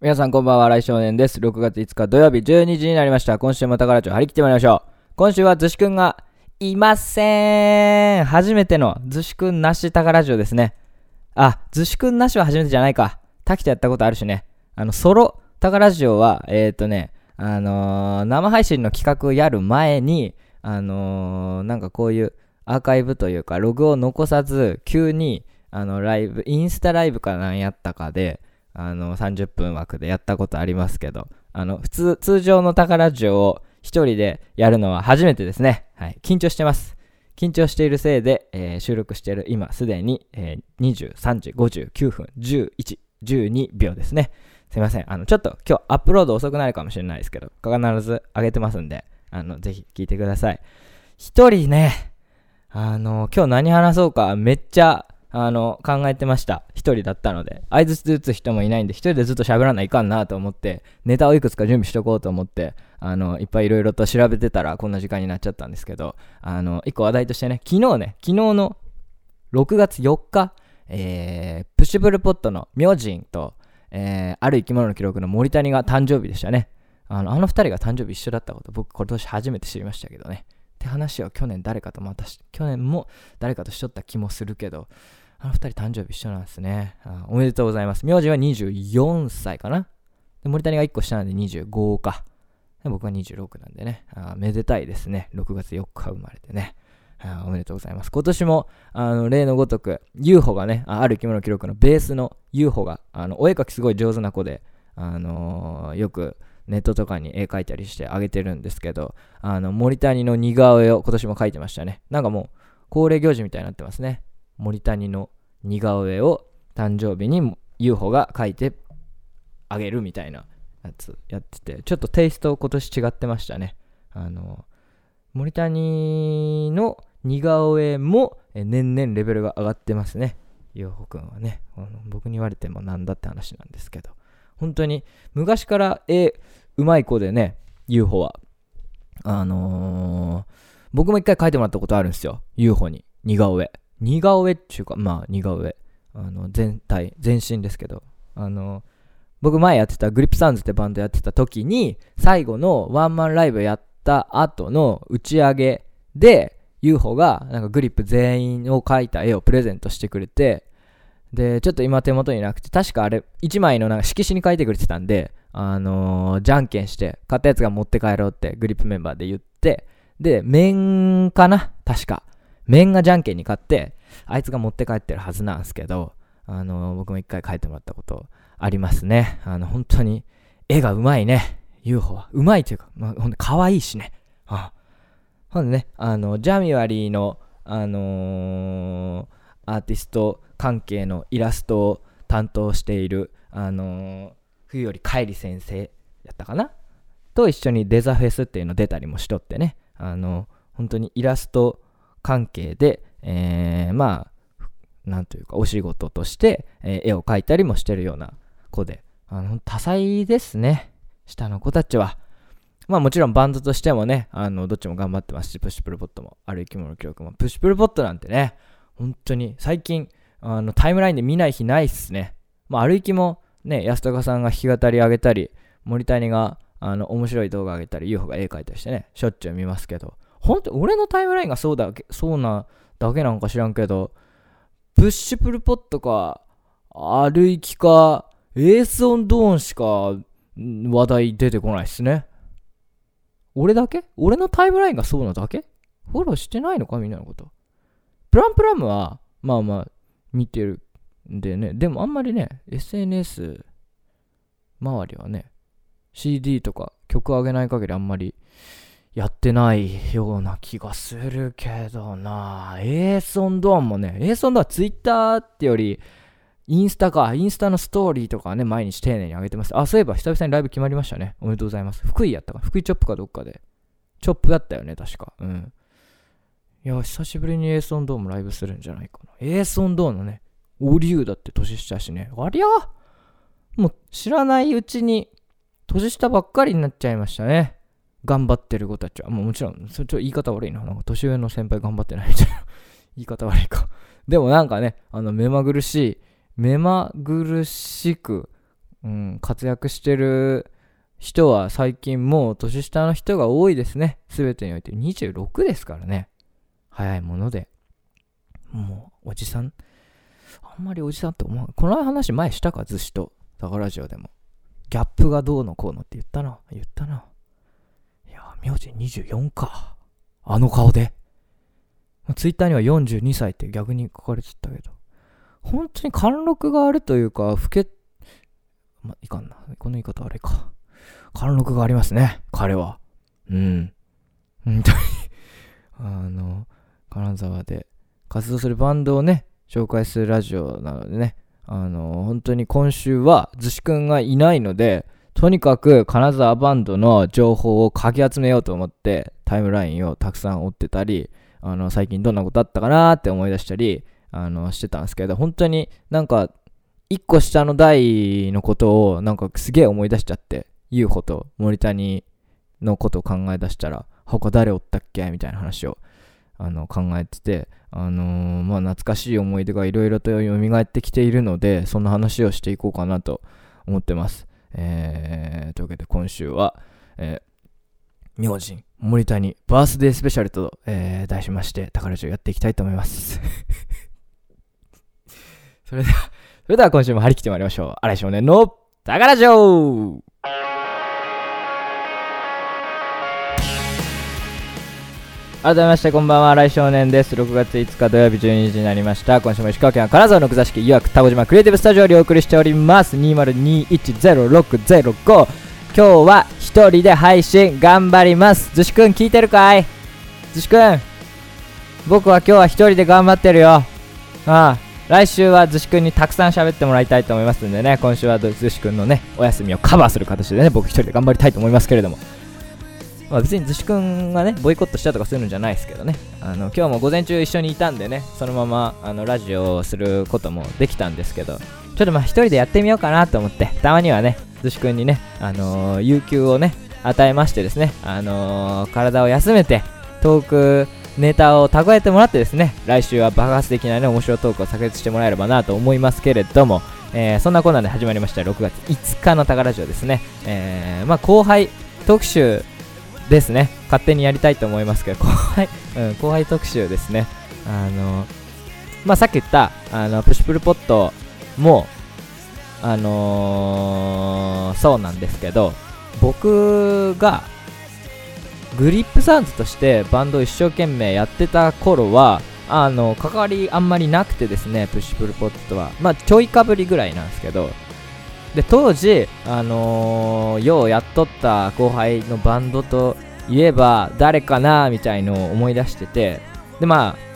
皆さんこんばんは、来少年です。6月5日土曜日12時になりました。今週も宝町張り切ってまいりましょう。今週はずしくんがいません。初めてのずしくんなし宝町ですね。あ、ずしくんなしは初めてじゃないか。滝とやったことあるしね。あの、ソロ宝町は、えっ、ー、とね、あのー、生配信の企画やる前に、あのー、なんかこういうアーカイブというか、ログを残さず、急に、あの、ライブ、インスタライブかなんやったかで、あの、30分枠でやったことありますけど、あの、普通、通常の宝城を一人でやるのは初めてですね。はい。緊張してます。緊張しているせいで、えー、収録している今すでに、えー、23時59分11、12秒ですね。すいません。あの、ちょっと今日アップロード遅くなるかもしれないですけど、必ず上げてますんで、あの、ぜひ聞いてください。一人ね、あの、今日何話そうかめっちゃあの、考えてました。一人だったので。合図打つ人もいないんで、一人でずっと喋らないかんなと思って、ネタをいくつか準備しとこうと思って、あの、いっぱいいろいろと調べてたら、こんな時間になっちゃったんですけど、あの、一個話題としてね、昨日ね、昨日の6月4日、えー、プッシュブルポットの明神と、えー、ある生き物の記録の森谷が誕生日でしたね。あの、あの二人が誕生日一緒だったこと、僕今年初めて知りましたけどね。って話を去年誰かとまた去年も誰かとしとった気もするけど、あの二人誕生日一緒なんですね。おめでとうございます。名字は24歳かな。森谷が1個下なんで25か。僕は26なんでね。めでたいですね。6月4日生まれてね。おめでとうございます。今年も、あの、例のごとく、UFO がね、ある生き物記録のベースの UFO が、あの、お絵描きすごい上手な子で、あのー、よくネットとかに絵描いたりしてあげてるんですけど、あの、森谷の似顔絵を今年も描いてましたね。なんかもう、恒例行事みたいになってますね。森谷の似顔絵を誕生日に UFO が描いてあげるみたいなやつやってて、ちょっとテイスト今年違ってましたね。あの、森谷の似顔絵も年々レベルが上がってますね。UFO くんはね。僕に言われてもなんだって話なんですけど。本当に昔から絵うまい子でね、UFO は。あのー、僕も一回描いてもらったことあるんですよ。UFO に。似顔絵。似顔絵っていうか、まあ似顔絵。あの、全体、全身ですけど。あの、僕前やってたグリップサウンズってバンドやってた時に、最後のワンマンライブやった後の打ち上げで、UFO がなんかグリップ全員を描いた絵をプレゼントしてくれて、で、ちょっと今手元になくて、確かあれ、1枚のなんか色紙に書いてくれてたんで、あのー、じゃんけんして、買ったやつが持って帰ろうってグリップメンバーで言って、で、面かな？確か。面がじゃんけんに勝って、あいつが持って帰ってるはずなんですけど、あの、僕も一回書いてもらったことありますね。あの、本当に、絵がうまいね。UFO は。うまいというか、まあ、ほんと可愛いしね。あほんでね、あの、ジャミワリーの、あのー、アーティスト関係のイラストを担当している、あのー、冬より帰り先生やったかな？と一緒にデザフェスっていうの出たりもしとってね、あの、本当にイラスト関係で、えー、まあ、なんというか、お仕事として、えー、絵を描いたりもしてるような子で、あの、多彩ですね。下の子たちは。まあもちろんバンドとしてもね、あの、どっちも頑張ってますし、プッシュプルポットも、ある生き物記録も、プッシュプルポットなんてね、本当に最近、あの、タイムラインで見ない日ないっすね。まあ、歩きもね、安高さんが弾き語り上げたり、森谷が、あの、面白い動画上げたり、UFO が絵描いたりしてね、しょっちゅう見ますけど、本当俺のタイムラインがそうだけ、そうなだけなんか知らんけど、プッシュプルポットか、歩きか、エースオンドーンしか話題出てこないっすね。俺だけ？俺のタイムラインがそうなだけ？フォローしてないのかみんなのこと。プランプラムは、まあまあ、見てるんでね。でもあんまりね、SNS 周りはね、CD とか曲上げない限りあんまりやってないような気がするけどなエーソンドアンもね、エーソンドアンツイッターってより、インスタか、インスタのストーリーとかね、毎日丁寧に上げてます。あ、そういえば久々にライブ決まりましたね。おめでとうございます。福井やったか福井チョップかどっかで。チョップだったよね、確か。うん。いや、久しぶりにエーソンドームライブするんじゃないかな。エーソンドームのね、オリューだって年下しね。ありゃもう知らないうちに年下ばっかりになっちゃいましたね。頑張ってる子たちは。もうもちろん、それちょ言い方悪いな。なんか年上の先輩頑張ってないみたいな。言い方悪いか。でもなんかね、あの、目まぐるしい、目まぐるしく、うん、活躍してる人は最近もう年下の人が多いですね。すべてにおいて。26ですからね。早いもので。もう、おじさん。あんまりおじさんって思う。この話前したか、ずしと。宝ラジオでも。ギャップがどうのこうのって言ったな。言ったな。名字24か。あの顔で。ツイッターには42歳って逆に書かれてたけど。本当に貫禄があるというか、老け、ま、いかんな。この言い方悪いか。貫禄がありますね、彼は。うん。本当に あの、金沢で活動するバンドをね、紹介するラジオなのでね、あの、本当に今週は、ずしくんがいないので、とにかく金沢バンドの情報をかき集めようと思って、タイムラインをたくさん追ってたり、あの、最近どんなことあったかなって思い出したり、あの、してたんですけど、本当になんか、一個下の代のことをなんかすげえ思い出しちゃって、ユーホと森谷のことを考え出したら、他誰おったっけみたいな話をあの考えてて、あのー、まあ、懐かしい思い出がいろいろと蘇ってきているので、そんな話をしていこうかなと思ってます。えー、というわけで今週は、えー、明神、森谷、バースデースペシャルと、えー、題しまして、宝城やっていきたいと思います。それでは、それでは今週も張り切ってまいりましょう。荒井少年の宝城改めましてこんばんは来少年です。6月5日土曜日12時になりました。今週も石川県金沢の草敷いわく田子島クリエイティブスタジオでお送りしております。20210605今日は一人で配信頑張ります。ずしくん聞いてるかい？ずしくん僕は今日は一人で頑張ってるよ。ああ。来週はずしくんにたくさん喋ってもらいたいと思いますんでね。今週はずしくんのねお休みをカバーする形でね僕一人で頑張りたいと思いますけれども。まあ、別にずしくんがね、ボイコットしたとかそういうのじゃないですけどね、あの今日も午前中一緒にいたんでね、そのままあのラジオをすることもできたんですけど、ちょっとまあ一人でやってみようかなと思って、たまにはね、ずしくんにね、あのー、有給をね、与えましてですね、あのー、体を休めて、トークネタを蓄えてもらってですね、来週は爆発的なね、面白いトークを炸裂してもらえればなと思いますけれども、えー、そんなコーナーで始まりました6月5日の宝ラジオですね、えー、まあ後輩特集ですね。勝手にやりたいと思いますけど、後輩、うん、後輩特集ですね。あの、まあ、さっき言った、あの、プシュプルポットも、あのー、そうなんですけど、僕が、グリップサウンズとしてバンドを一生懸命やってた頃は、あの、関わりあんまりなくてですね、プッシュプルポットは。まあ、ちょいかぶりぐらいなんですけど、で当時、あのー、ようやっとった後輩のバンドといえば誰かなみたいのを思い出しててでまあ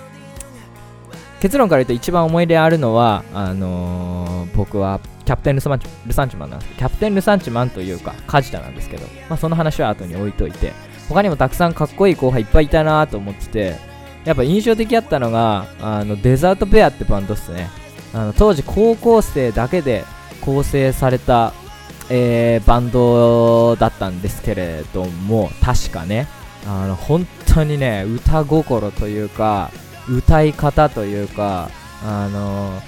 結論から言うと一番思い出あるのはあのー、僕はキャプテンルサンチルサンチマンなんです。けどキャプテンルサンチマンというか梶田なんですけど、まあ、その話は後に置いといて他にもたくさんかっこいい後輩いっぱいいたなと思っててやっぱ印象的だったのがあのデザートベアってバンドっすね。あの当時高校生だけで構成された、えー、バンドだったんですけれども、確かね、あの、本当にね、歌心というか、歌い方というか、あの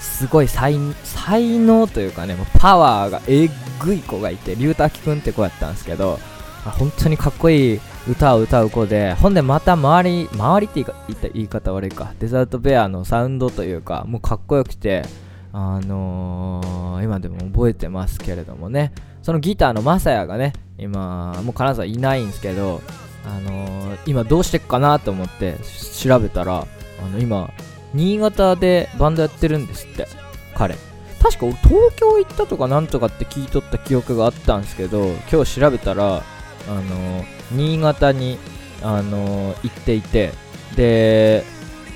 すごい才能というかねもう、パワーがえぐい子がいて、竜滝くんって子やったんですけど、本当にかっこいい歌を歌う子で、ほんでまた周り、周りって言い方悪いか、デザートベアのサウンドというか、もうかっこよくて、あのー、今でも覚えてますけれどもね、そのギターのマサヤがね、今、もう金沢いないんですけど、あのー、今どうしてっかなと思って調べたら、あの、今、新潟でバンドやってるんですって、彼。確か俺東京行ったとかなんとかって聞いとった記憶があったんですけど、今日調べたら、あのー、新潟に、あの行っていて、で、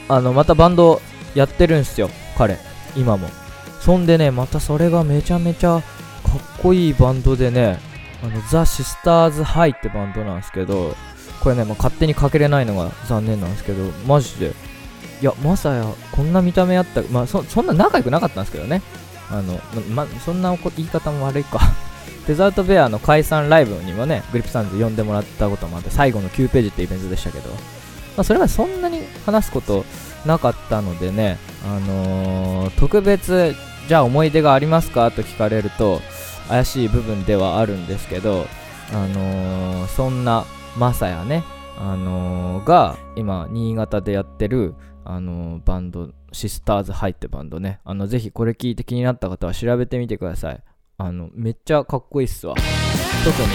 あの、またバンドやってるんすよ、彼。今も。そんでね、またそれがめちゃめちゃかっこいいバンドでね、あの、ザ・シスターズ・ハイってバンドなんですけど、これね、まあ、勝手にかけれないのが残念なんですけど、マジで、いや、まさや、こんな見た目あった、まあ、そ、そんな仲良くなかったんですけどね。あの、ま、そんな言い方も悪いか。デザートベアの解散ライブにもね、グリップサンズ呼んでもらったこともあって、最後の9ページってイベントでしたけど、まあ、それはそんなに話すことなかったのでね、あのー、特別じゃあ思い出がありますか？と聞かれると怪しい部分ではあるんですけどあのー、そんなマサヤねあのー、が今新潟でやってるあのー、バンドシスターズハイってバンドねあのぜひこれ聞いて気になった方は調べてみてください。あのめっちゃかっこいいっすわ。特に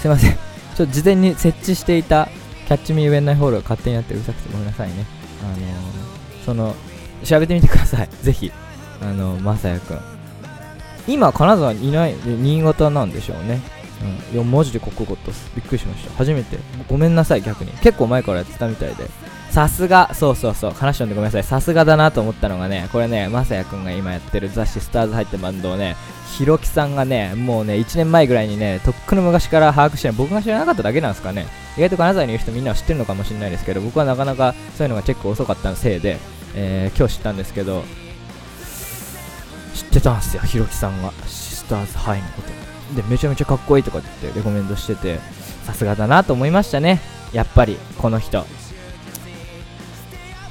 すいません。ちょっと事前に設置していたキャッチミーウェンナイホールが勝手になってうるさくてごめんなさいね。あのー、その調べてみてください。ぜひ。あのまさやくん。今金沢にいない新潟なんでしょうね。うん、いやマジでかっこよかったっすびっくりしました。初めて。ごめんなさい逆に。結構前からやってたみたいで。さすがそうそうそう話しんでごめんなさいさすがだなと思ったのがねこれねまさやくんが今やってる雑誌スターズ入ってバンドをねひろきさんがね、もうね、1年前ぐらいにね、とっくの昔から把握してない、僕が知らなかっただけなんですかね。意外と金沢にいる人みんなは知ってるのかもしれないですけど、僕はなかなかそういうのがチェック遅かったせいで、えー、今日知ったんですけど、知ってたんですよ、ひろきさんが。シスターズハイのこと。で、めちゃめちゃかっこいいとかって言ってレコメンドしてて、さすがだなと思いましたね。やっぱり、この人。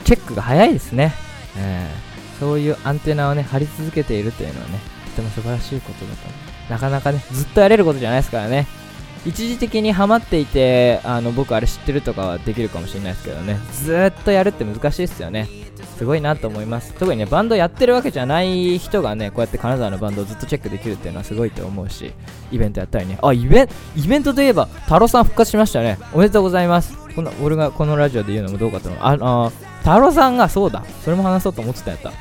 チェックが早いですね。えー、そういうアンテナをね、張り続けているというのはねと、ても素晴らしいことだとなかなかねずっとやれることじゃないですからね。一時的にハマっていてあの僕あれ知ってるとかはできるかもしれないですけどね。ずっとやるって難しいですよね。すごいなと思います。特にねバンドやってるわけじゃない人がねこうやって金沢のバンドをずっとチェックできるっていうのはすごいと思うしイベントやったりね。あイベンイベントといえば太郎さん復活しましたね。おめでとうございます。この俺がこのラジオで言うのもどうかと思う。ああ太郎さんがそうだそれも話そうと思ってたやった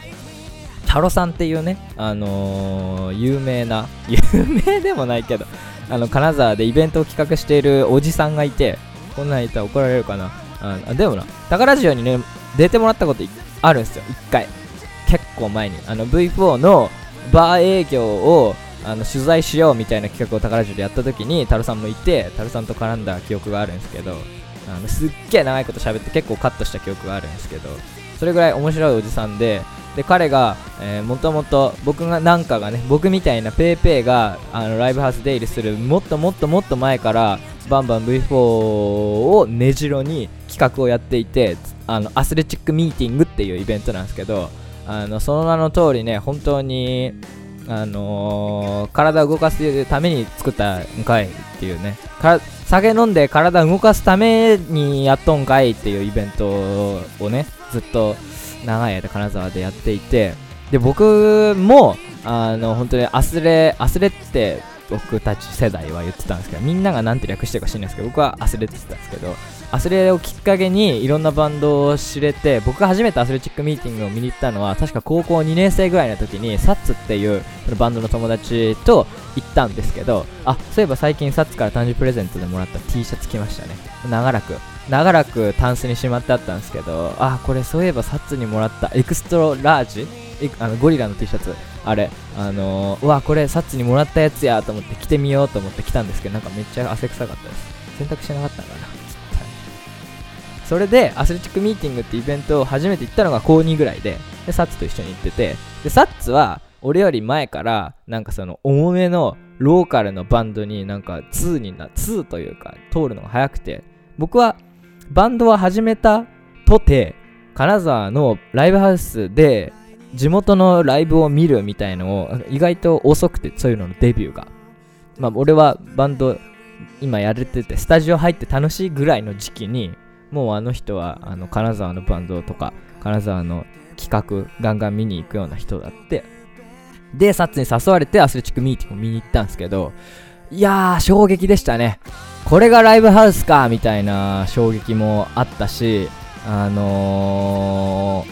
タロさんっていうね、あのー、有名な、有名でもないけど、あの、金沢でイベントを企画しているおじさんがいて、こんなん言ったら怒られるかな。あでもな、宝ジオにね、出てもらったことあるんですよ、1回。結構前に。あの、V4 のバー営業を、あの取材しようみたいな企画を宝ジオでやった時にタロさんもいてタロさんと絡んだ記憶があるんですけどあのすっげえ長いこと喋って結構カットした記憶があるんですけどそれぐらい面白いおじさんでで彼が、もともと僕がなんかがね僕みたいな PayPay があのライブハウス出入りするもっともっともっと前からバンバン V4 を根城に企画をやっていてあのアスレチックミーティングっていうイベントなんですけどあのその名の通りね本当にあのー、体を動かすために作ったんかいっていうね。酒飲んで体動かすためにやっとんかいっていうイベントをねずっと長い間金沢でやっていてで僕もあの本当にアスレアスレって僕たち世代は言ってたんですけどみんながなんて略してるか知んないですけど僕はアスレって言ってたんですけどアスレをきっかけにいろんなバンドを知れて僕が初めてアスレチックミーティングを見に行ったのは確か高校2年生ぐらいの時にサッツっていうそのバンドの友達と行ったんですけどあそういえば最近サッツから誕生日プレゼントでもらった T シャツ着ましたね。長らく長らくタンスにしまってあったんですけどあこれそういえばサッツにもらったエクストラージあのゴリラの T シャツ？あれあのー、うわこれサッツにもらったやつやと思って着てみようと思って着たんですけどなんかめっちゃ汗臭かったです。洗濯してなかったのかな。それでアスレチックミーティングってイベントを初めて行ったのが高2ぐらいででサッツと一緒に行っててでサッツは俺より前からなんかその重めのローカルのバンドになんか2にな2というか通るのが早くて僕はバンドは始めたとて、金沢のライブハウスで地元のライブを見るみたいのを意外と遅くてそういうののデビューが。まあ俺はバンド今やれててスタジオ入って楽しいぐらいの時期にもうあの人はあの金沢のバンドとか金沢の企画ガンガン見に行くような人だって。でサッツに誘われてアスレチックミーティングを見に行ったんですけどいやー衝撃でしたね。これがライブハウスかみたいな衝撃もあったしあの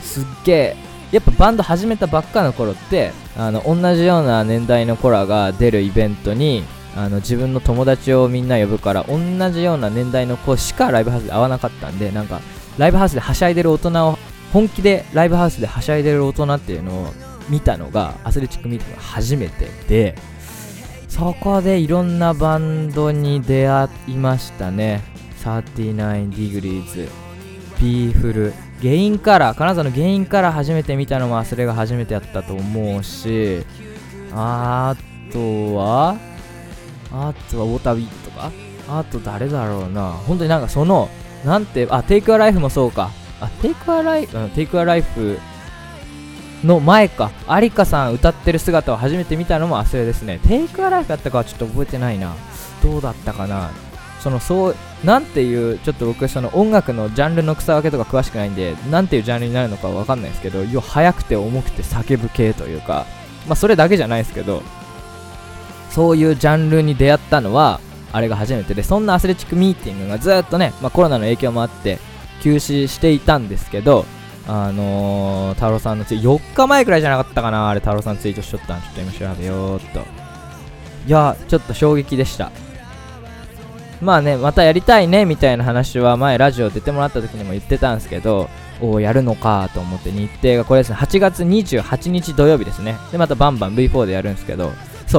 ー、すっげえやっぱバンド始めたばっかの頃ってあの同じような年代の子らが出るイベントにあの自分の友達をみんな呼ぶから同じような年代の子しかライブハウスで会わなかったんでなんかライブハウスではしゃいでる大人を本気でライブハウスではしゃいでる大人っていうのを見たのがアスレチックミーティング初めてでそこでいろんなバンドに出会いましたね。39 Degrees、ビーフル、原因から金沢の原因から初めて見たのもそれが初めてやったと思うしあとはあとはウォータービートとかあと誰だろうな？本当になんかそのなんてあテイクアライフもそうか。あテイクアライフ、うん、テイクアライフの前か。有香さん歌ってる姿を初めて見たのもそれですね。テイクアライフだったかはちょっと覚えてないな。どうだったかな？そのそうなんていうちょっと僕その音楽のジャンルの草分けとか詳しくないんでなんていうジャンルになるのかわかんないですけど要は速くて重くて叫ぶ系というか。まあそれだけじゃないですけど。そういうジャンルに出会ったのはあれが初めてでそんなアスレチックミーティングがずっとね、まあ、コロナの影響もあって休止していたんですけどあのー、太郎さんのツイ4日前くらいじゃなかったかなあれ太郎さんツイートしとったん。ちょっと今調べようっと。いやちょっと衝撃でした。まあねまたやりたいねみたいな話は前ラジオ出てもらった時にも言ってたんですけどおやるのかと思って日程がこれですね。8月28日土曜日ですね。でまたバンバン V4 でやるんですけど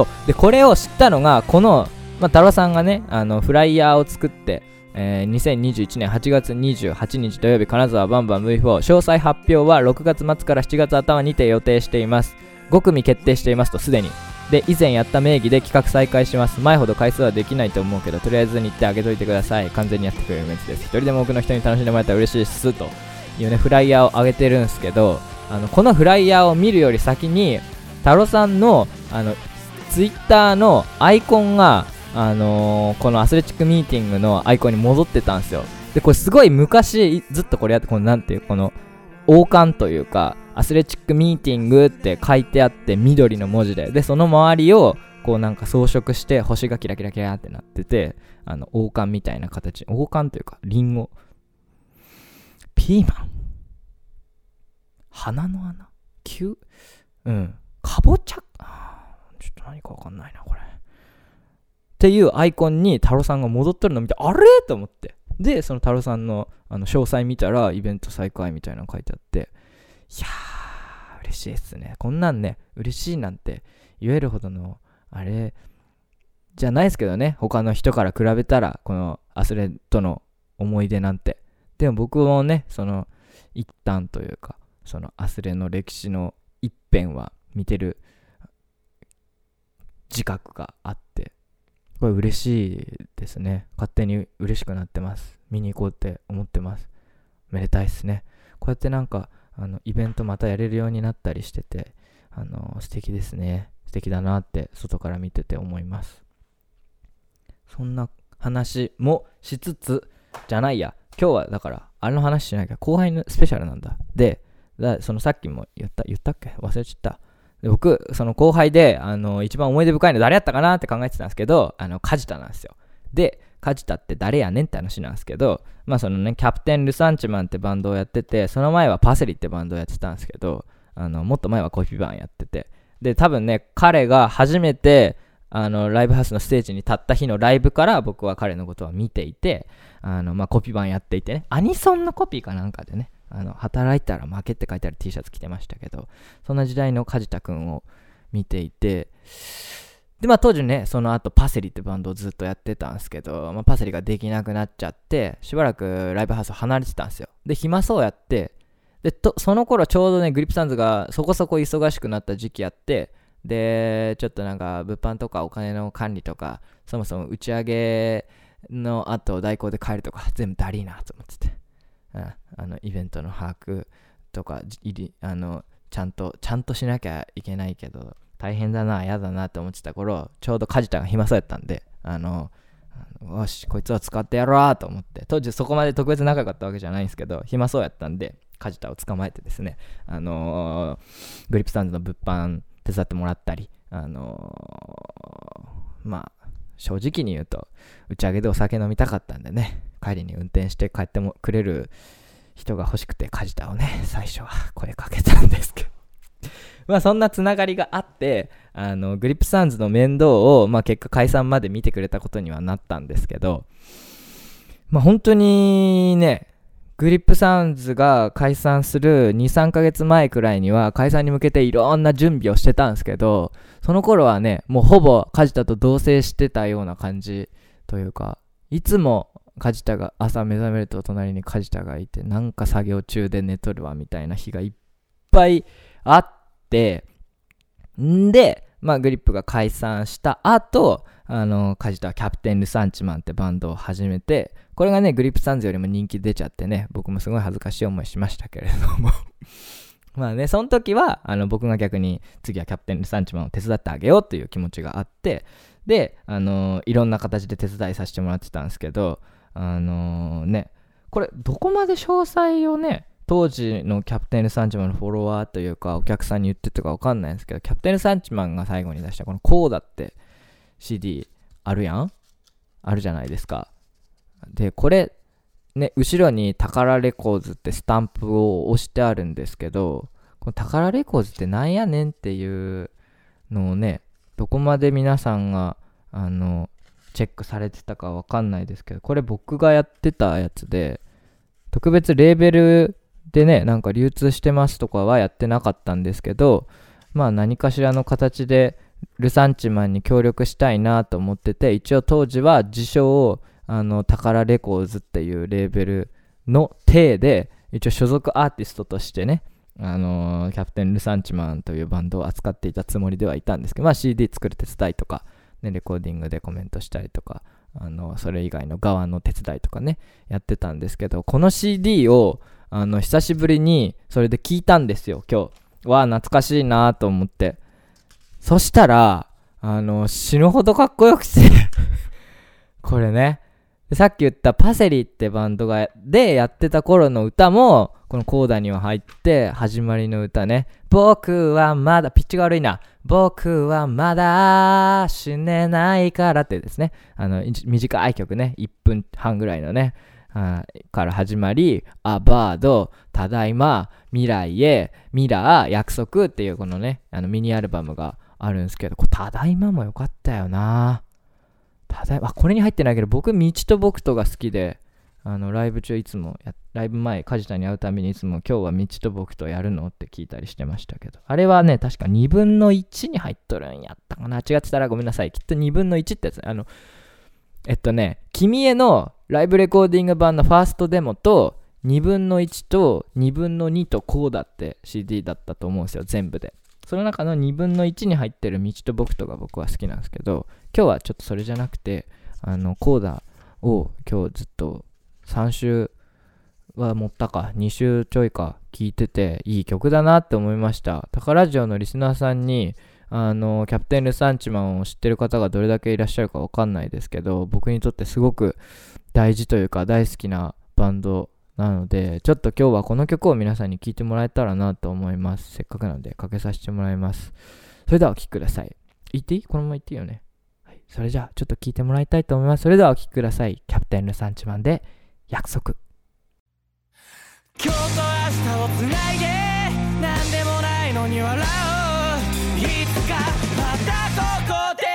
そうでこれを知ったのがこのまあ、太郎さんがね、あの、フライヤーを作って、えー、2021年8月28日土曜日、金沢バンバン V4、詳細発表は6月末から7月頭にて予定しています。5組決定していますと、すでに。で、以前やった名義で企画再開します。前ほど回数はできないと思うけど、とりあえず日程あげといてください。完全にやってくれるメンツです。一人でも多くの人に楽しんでもらえたら嬉しいっす。というね、フライヤーを上げてるんですけど、あの、このフライヤーを見るより先に、太郎さんの、あの、ツイッターのアイコンが、あのー、このアスレチックミーティングのアイコンに戻ってたんですよ。で、これすごい昔、ずっとこれやって、このなんていう、この王冠というか、アスレチックミーティングって書いてあって緑の文字で、で、その周りをこうなんか装飾して星がキラキラキラってなってて、あの王冠みたいな形、王冠というかリンゴ、ピーマン、鼻の穴、球、うん、かぼちゃ、何かわかんないな、これ。っていうアイコンに太郎さんが戻ってるの見て、あれ？と思って。で、その太郎さんのあの詳細見たら、イベント再開みたいなの書いてあって、いやー、嬉しいっすね。こんなんね、嬉しいなんて言えるほどの、あれ、じゃないですけどね、他の人から比べたら、このアスレットの思い出なんて。でも僕もね、その、一旦というか、そのアスレの歴史の一辺は見てる自覚があって、すごい嬉しいですね。勝手に嬉しくなってます。見に行こうって思ってます。めでたいっすね。こうやってなんか、あの、イベントまたやれるようになったりしてて、あの、素敵ですね。素敵だなって外から見てて思います。そんな話もしつつ、じゃないや。今日はだから、あれの話しなきゃ後輩のスペシャルなんだ。で、だそのさっきも言った、言ったっけ？忘れちゃった。で僕、その後輩で、あの、一番思い出深いの誰やったかなって考えてたんですけど、あの、梶田なんですよ。で、梶田って誰やねんって話なんですけど、まあそのね、キャプテン・ルサンチマンってバンドをやってて、その前はパセリってバンドをやってたんですけど、あの、もっと前はコピーバンやってて、で、多分ね、彼が初めて、あの、ライブハウスのステージに立った日のライブから僕は彼のことは見ていて、あの、まあ、コピー版やっていてね、アニソンのコピーかなんかでね、あの、働いたら負けって書いてある T シャツ着てましたけど、そんな時代の梶田くんを見ていて、で、まあ当時ね、その後パセリってバンドをずっとやってたんですけど、まあ、パセリができなくなっちゃって、しばらくライブハウスを離れてたんですよ。で、暇そうやって、で、とその頃ちょうどね、グリップサンズがそこそこ忙しくなった時期やって、で、ちょっとなんか物販とかお金の管理とか、そもそも打ち上げの後代行で帰るとか全部だりーなと思ってて。あのイベントの把握とかあのちゃんとちゃんとしなきゃいけないけど大変だな嫌だなって思ってた頃ちょうど梶田が暇そうやったんであのよしこいつは使ってやろうと思って当時そこまで特別仲良かったわけじゃないんですけど暇そうやったんで梶田を捕まえてですねあのー、グリップサンズの物販手伝ってもらったりあのー、まあ正直に言うと打ち上げでお酒飲みたかったんでね帰りに運転して帰ってもくれる人が欲しくて梶田をね、最初は声かけたんですけど。まあそんなつながりがあって、あの、グリップサンズの面倒を、まあ結果解散まで見てくれたことにはなったんですけど、まあ本当にね、グリップサウンズが解散する2、3ヶ月前くらいには解散に向けていろんな準備をしてたんですけど、その頃はね、もうほぼ梶田と同棲してたような感じというか、いつも梶田が朝目覚めると隣に梶田がいてなんか作業中で寝とるわみたいな日がいっぱいあってんでまあグリップが解散した後あの梶田はキャプテン・ルサンチマンってバンドを始めてこれがねグリップサンズよりも人気出ちゃってね僕もすごい恥ずかしい思いしましたけれども。まあね、その時は、あの、僕が逆に次はキャプテン・ルサンチマンを手伝ってあげようという気持ちがあって、で、あのいろんな形で手伝いさせてもらってたんですけど、あの、ね、これ、どこまで詳細をね、当時のキャプテン・ルサンチマンのフォロワーというか、お客さんに言ってたかわかんないんですけど、キャプテン・ルサンチマンが最後に出したこのコーダって CD あるやん？あるじゃないですか。で、これ、ね、後ろに宝レコーズってスタンプを押してあるんですけど、この宝レコーズってなんやねんっていうのをね、どこまで皆さんが、あの、チェックされてたかわかんないですけど、これ僕がやってたやつで、特別レーベルでね、なんか流通してますとかはやってなかったんですけど、まあ何かしらの形でルサンチマンに協力したいなと思ってて、一応当時は自称あの、宝レコーズっていうレーベルの体で、一応所属アーティストとしてね、あのー、キャプテン・ルサンチマンというバンドを扱っていたつもりではいたんですけど、まあ、CD 作る手伝いとか、ね、レコーディングでコメントしたりとか、あのそれ以外の側の手伝いとかね、やってたんですけど、この CD を、あの、久しぶりにそれで聞いたんですよ、今日。わあ、懐かしいなと思って。そしたら、あの、死ぬほどかっこよくて。これね、さっき言ったパセリってバンドがでやってた頃の歌もこのコーダには入って始まりの歌ね僕はまだピッチが悪いな僕はまだ死ねないからってですね。あの短い曲ね。1分半ぐらいのね。から始まり、アバード、ただいま、未来へ、ミラー、約束っていうこのね、あのミニアルバムがあるんですけど、ただいまもよかったよなただあ、これに入ってないけど、僕、道と僕とが好きで、あの、ライブ中いつもライブ前、梶田に会うたびにいつも今日は道と僕とやるのって聞いたりしてましたけど、あれはね、確か2分の1に入っとるんやったかな。違ってたらごめんなさい。きっと2分の1ってやつ、あの、えっとね、君へのライブレコーディング版のファーストデモと、2分の1と2分の2とこうだって CD だったと思うんですよ、全部で。その中の2分の1に入ってる道と僕とが僕は好きなんですけど、今日はちょっとそれじゃなくて、あの、コーダを今日ずっと3週は持ったか、2週ちょいか聞いてて、いい曲だなって思いました。タカラジオのリスナーさんに、あの、キャプテン・ルサンチマンを知ってる方がどれだけいらっしゃるかわかんないですけど、僕にとってすごく大事というか大好きなバンドなので、ちょっと今日はこの曲を皆さんに聴いてもらえたらなと思います。せっかくなのでかけさせてもらいます。それではお聴きください。言っていい？このまま言っていいよね。はい。それじゃあちょっと聴いてもらいたいと思います。それではお聴きください。キャプテンルサンチマンで約束。今日と明日をつないで何でもないのに笑おういつかまたここ人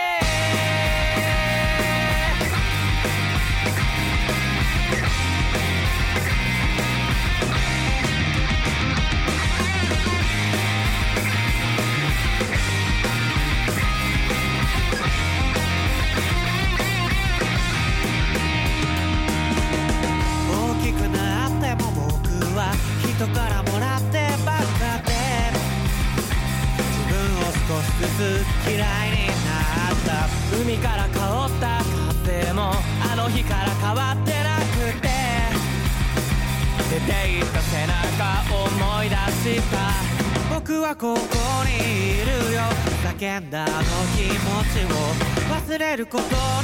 れること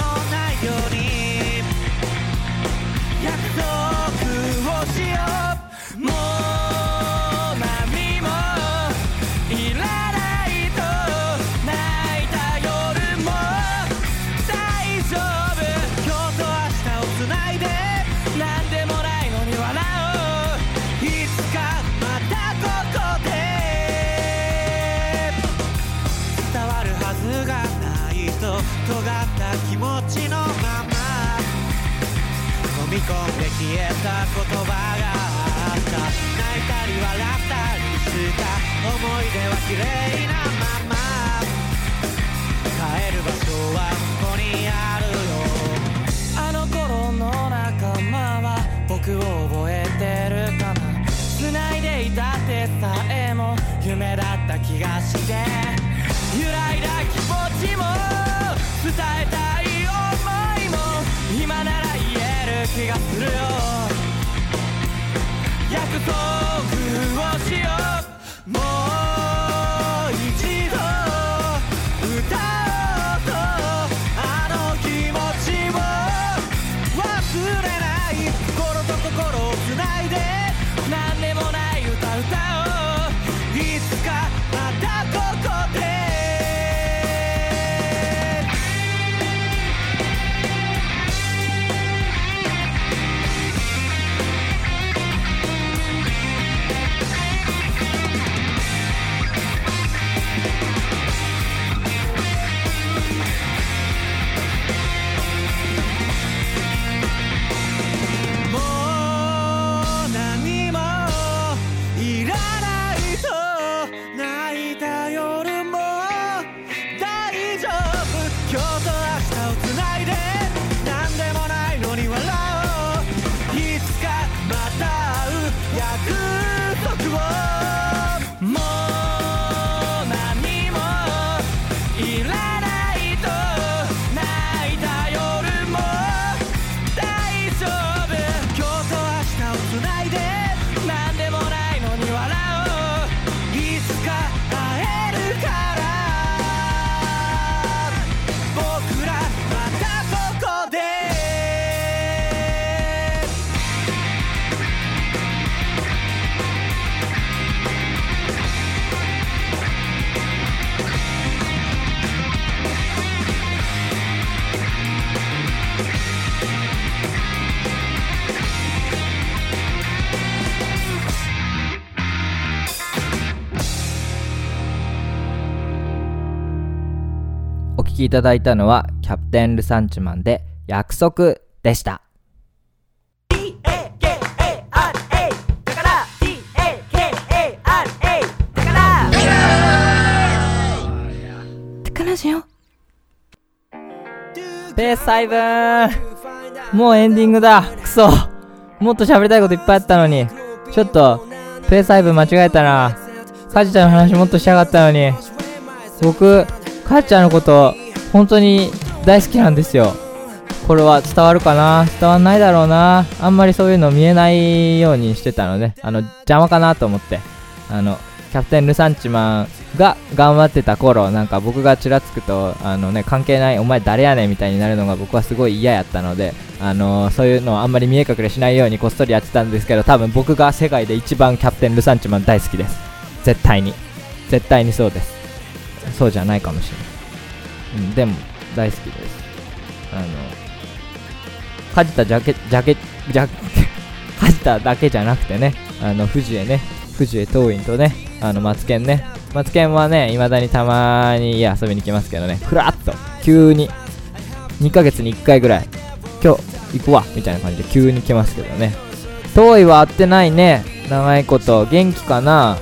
消えた言葉が泣いたり笑ったりした。思い出は綺麗な call きいただいたのはキャプテン・ルサンチマンで約束でした。ペース配分。もうエンディングだ。クソもっと喋りたいこといっぱいあったのに。ちょっとペース配分間違えたな。カジちゃんの話もっとしたかったのに。僕カジちゃんのこと本当に大好きなんですよ。これは伝わるかな？伝わんないだろうな？あんまりそういうの見えないようにしてたのであの邪魔かなと思って。あのキャプテン・ルサンチマンが頑張ってた頃なんか僕がちらつくとあの、ね、関係ないお前誰やねんみたいになるのが僕はすごい嫌やったので、あのそういうのをあんまり見え隠れしないようにこっそりやってたんですけど多分僕が世界で一番キャプテン・ルサンチマン大好きです。絶対に。絶対にそうです。そうじゃないかもしれない。うん、でも大好きです。あの、かじたジャケ、ジャケ、ジャケ、かじただけじゃなくてね、あの、富士へね、富士へ当院とね、あの、マツケンね、マツケンはね、未だにたまに遊びに来ますけどね、ふらっと、急に、2ヶ月に1回ぐらい、今日行くわ、みたいな感じで急に来ますけどね。遠いは会ってないね、長いこと、元気かな？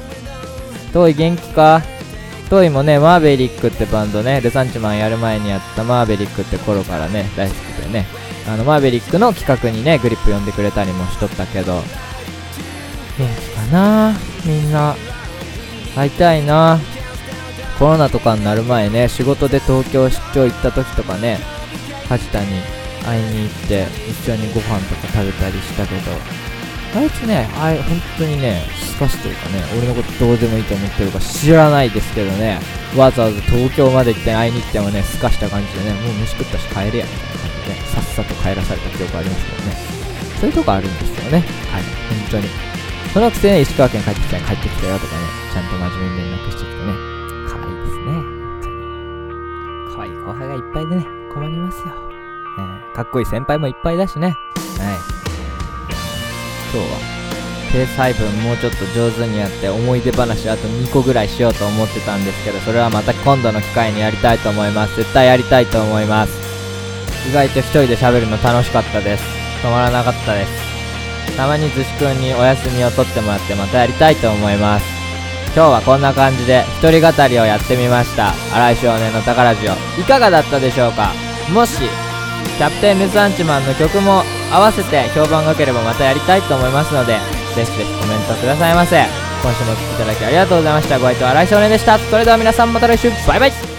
遠い元気か？トイもね、マーベリックってバンドね、ルサンチマンやる前にやったマーベリックって頃からね、大好きでね、あの、マーベリックの企画にね、グリップ呼んでくれたりもしとったけど、元気かな？みんな。会いたいな。コロナとかになる前ね、仕事で東京出張行った時とかね、梶田に会いに行って、一緒にご飯とか食べたりしたけど、あいつね、あい、本当にね、すかしというかね、俺のことどうでもいいと思ってるか知らないですけどね、わざわざ東京まで行って会いに行ってもね、すかした感じでね、もう飯食ったし帰れや、みたいな感じで、さっさと帰らされた記憶ありますけどね。そういうとこあるんですよね。はい、本当に。そのくせね、石川県帰ってきたよ帰ってきたよとかね、ちゃんと真面目に連絡してきてね、可愛いですね、本当に。可愛い後輩がいっぱいでね、困りますよ。えー、かっこいい先輩もいっぱいだしね。はい。今日はペース配分もうちょっと上手にやって思い出話あと2個ぐらいしようと思ってたんですけどそれはまた今度の機会にやりたいと思います。絶対やりたいと思います。意外と1人で喋るの楽しかったです。止まらなかったです。たまにずしくんにお休みを取ってもらってまたやりたいと思います。今日はこんな感じで一人語りをやってみました。荒井少年の宝ジオ。いかがだったでしょうか？もしキャプテンルサンチマンの曲も合わせて評判が良ければまたやりたいと思いますのでぜひぜひコメントくださいませ。今週もお聴きいただきありがとうございました。ご愛聴荒井少年でしたそれでは皆さんまた来週。バイバイ。